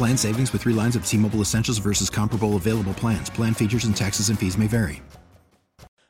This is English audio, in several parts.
Plan savings with three lines of T Mobile Essentials versus comparable available plans. Plan features and taxes and fees may vary.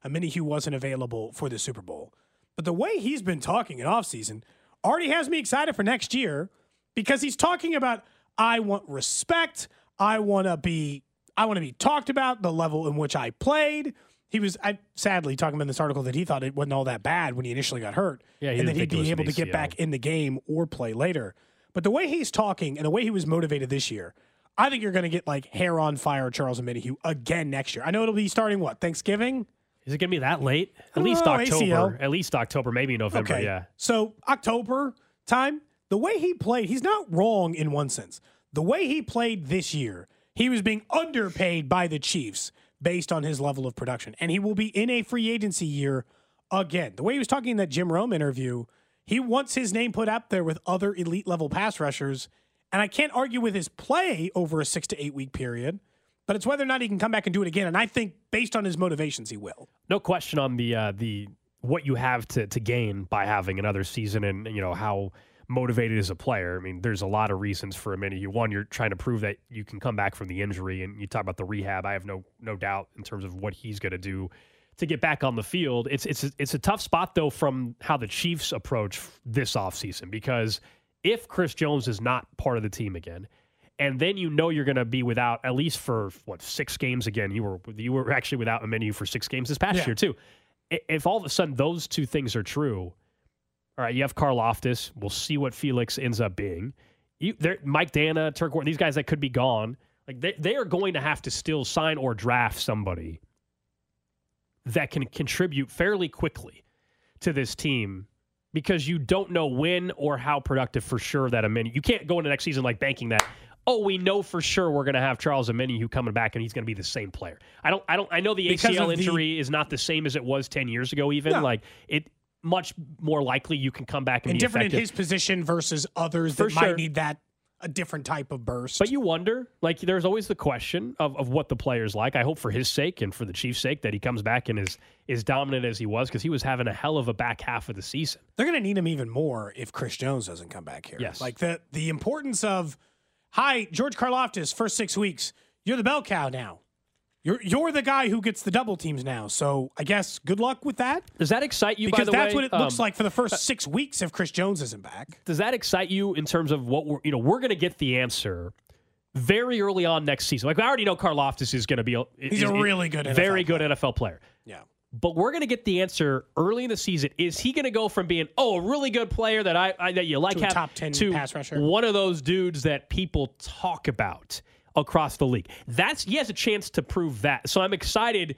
Omenihu wasn't available for the Super Bowl. But the way he's been talking in offseason already has me excited for next year because he's talking about I want respect. I want to be I want to be talked about the level in which I played. He was I, sadly talking about in this article that he thought it wasn't all that bad when he initially got hurt, Yeah, and that he'd think it was be able to get ACL. back in the game or play later. But the way he's talking and the way he was motivated this year, I think you're going to get like hair on fire Charles Omenihu again next year. I know it'll be starting what Thanksgiving. Is it going to be that late? At least October. ACL. At least October, maybe November. Okay. Yeah. So October time, the way he played, he's not wrong in one sense. The way he played this year, he was being underpaid by the Chiefs based on his level of production, and he will be in a free agency year again. The way he was talking in that Jim Rome interview, he wants his name put up there with other elite level pass rushers, and I can't argue with his play over a six to eight week period. But it's whether or not he can come back and do it again. And I think based on his motivations, he will. No question on the uh, the what you have to to gain by having another season, and you know how motivated as a player. I mean, there's a lot of reasons for a minute. One, you're trying to prove that you can come back from the injury, and you talk about the rehab. I have no no doubt in terms of what he's going to do to get back on the field. It's it's a, it's a tough spot though from how the Chiefs approach this offseason because if Chris Jones is not part of the team again, and then you know you're going to be without at least for what six games again. You were you were actually without Omenihu for six games this past Yeah. year too. If all of a sudden those two things are true, all right, you have Karlaftis. We'll see what Felix ends up being. You, there, Mike Danna, Turk these guys that could be gone. Like they, they are going to have to still sign or draft somebody that can contribute fairly quickly to this team because you don't know when or how productive for sure that Ameni. You can't go into next season like banking that. Oh, we know for sure we're going to have Charles who coming back and he's going to be the same player. I don't. I don't. I know the Because ACL of the- injury is not the same as it was ten years ago. Even No. like it, much more likely you can come back and, and be different effective. in his position versus others For that sure. might need that a different type of burst. But you wonder, like, there's always the question of, of what the player's like. I hope for his sake and for the Chiefs' sake that he comes back and is is dominant as he was because he was having a hell of a back half of the season. they're going to need him even more if Chris Jones doesn't come back here. Yes. like the the importance of, hi George Karlaftis, first six weeks, you're the bell cow now. You're you're the guy who gets the double teams now. So I guess good luck with that Does that excite you? because by the that's way? what it looks Um, like for the first six weeks if Chris Jones isn't back. Does that excite you in terms of what we're you know we're going to get the answer very early on next season? Like I already know Karlaftis is going to be a, He's a really good NFL very good player. NFL player. Yeah. But we're going to get the answer early in the season. Is he going to go from being oh a really good player that I, I that you like To a have- top 10 to pass rusher? one of those dudes that people talk about across the league? That's he has a chance to prove that. So I'm excited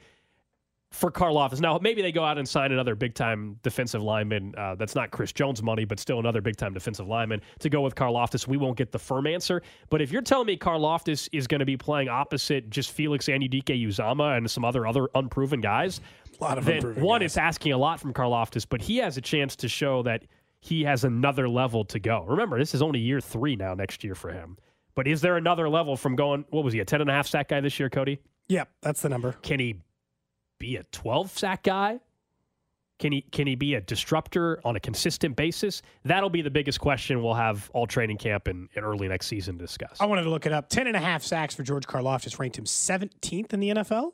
for Karlaftis. Now maybe they go out and sign another big time defensive lineman. Uh, that's not Chris Jones money, but still another big time defensive lineman to go with Karlaftis. We won't get the firm answer. But if you're telling me Karlaftis is going to be playing opposite just Felix Anudike Uzama and some other other unproven guys, A lot of then one, guys. it's asking a lot from Karlaftis, but he has a chance to show that he has another level to go. Remember, this is only year three now next year for him. But is there another level from going, what was he, a 10 and a half sack guy this year, Cody? Yeah, that's the number. Can he be a 12 sack guy? Can he can he be a disruptor on a consistent basis? That'll be the biggest question we'll have all training camp and, and early next season to discuss. I wanted to look it up. 10 and a half sacks for George Karlaftis ranked him 17th in the NFL.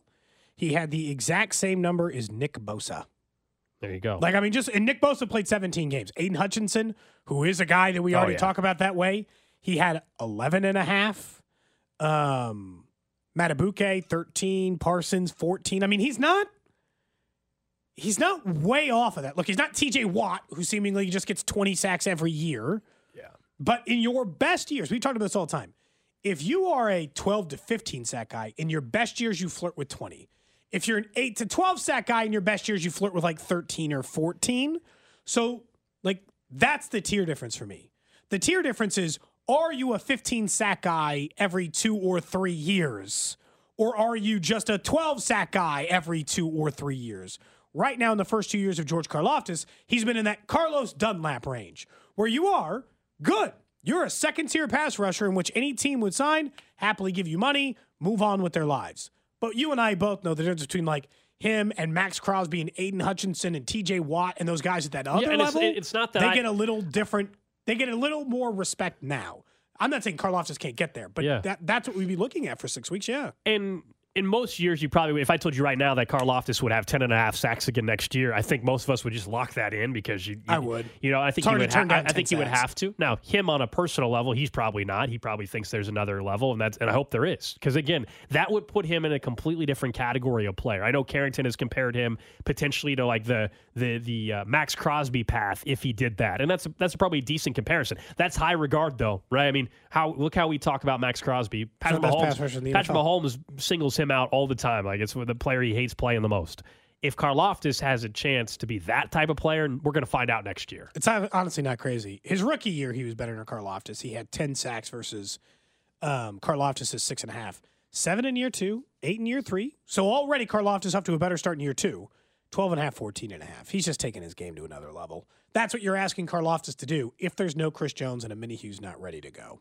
He had the exact same number as Nick Bosa. There you go. Like, I mean, just, and Nick Bosa played 17 games. Aidan Hutchinson, who is a guy that we Oh, already yeah. talk about that way, he had 11 and a half. Um, Madubuike 13, Parsons 14. I mean, he's not he's not way off of that. Look, he's not TJ Watt, who seemingly just gets 20 sacks every year. Yeah. But in your best years, we talked about this all the time. If you are a 12 to 15 sack guy, in your best years, you flirt with 20. If you're an 8 to 12 sack guy, in your best years, you flirt with like 13 or 14. So, like, that's the tier difference for me. The tier difference is are you a 15 sack guy every two or three years? Or are you just a 12 sack guy every two or three years? Right now, in the first two years of George Karlaftis, he's been in that Carlos Dunlap range where you are good. You're a second tier pass rusher in which any team would sign, happily give you money, move on with their lives. But you and I both know the difference between like him and Maxx Crosby and Aidan Hutchinson and TJ Watt and those guys at that other it's- level. it's not that they I- get a little different. They get a little more respect now. I'm not saying Karlaftis can't get there, but Yeah. that, that's what we'd be looking at for six weeks. Yeah. And in most years, you probably, if I told you right now that Karlaftis would have 10 and a half sacks again next year, I think most of us would just lock that in because you. you I would. You know, I think you would. ha- I, I think 10 you would have to. Now, him on a personal level, he's probably not. He probably thinks there's another level, and that's and I hope there is because again, that would put him in a completely different category of player. I know Carrington has compared him potentially to like the the the uh, Maxx Crosby path if he did that, and that's that's probably a decent comparison. That's high regard though, right? I mean, how look how we talk about Maxx Crosby. Patrick Mahomes, pass rusher in the Patrick NFL. Mahomes singles him out all the time. Like it's the player he hates playing the most. If Karlaftis has a chance to be that type of player, we're going to find out next year. It's honestly not crazy. His rookie year, he was better than Karlaftis. He had 10 sacks versus um, Karlaftis is six and a half. Seven in year two, eight in year three. So already Karlaftis up to a better start in year two. 12 and a half, 14 and a half. He's just taking his game to another level. That's what you're asking Karlaftis to do if there's no Chris Jones and Omenihu's not ready to go.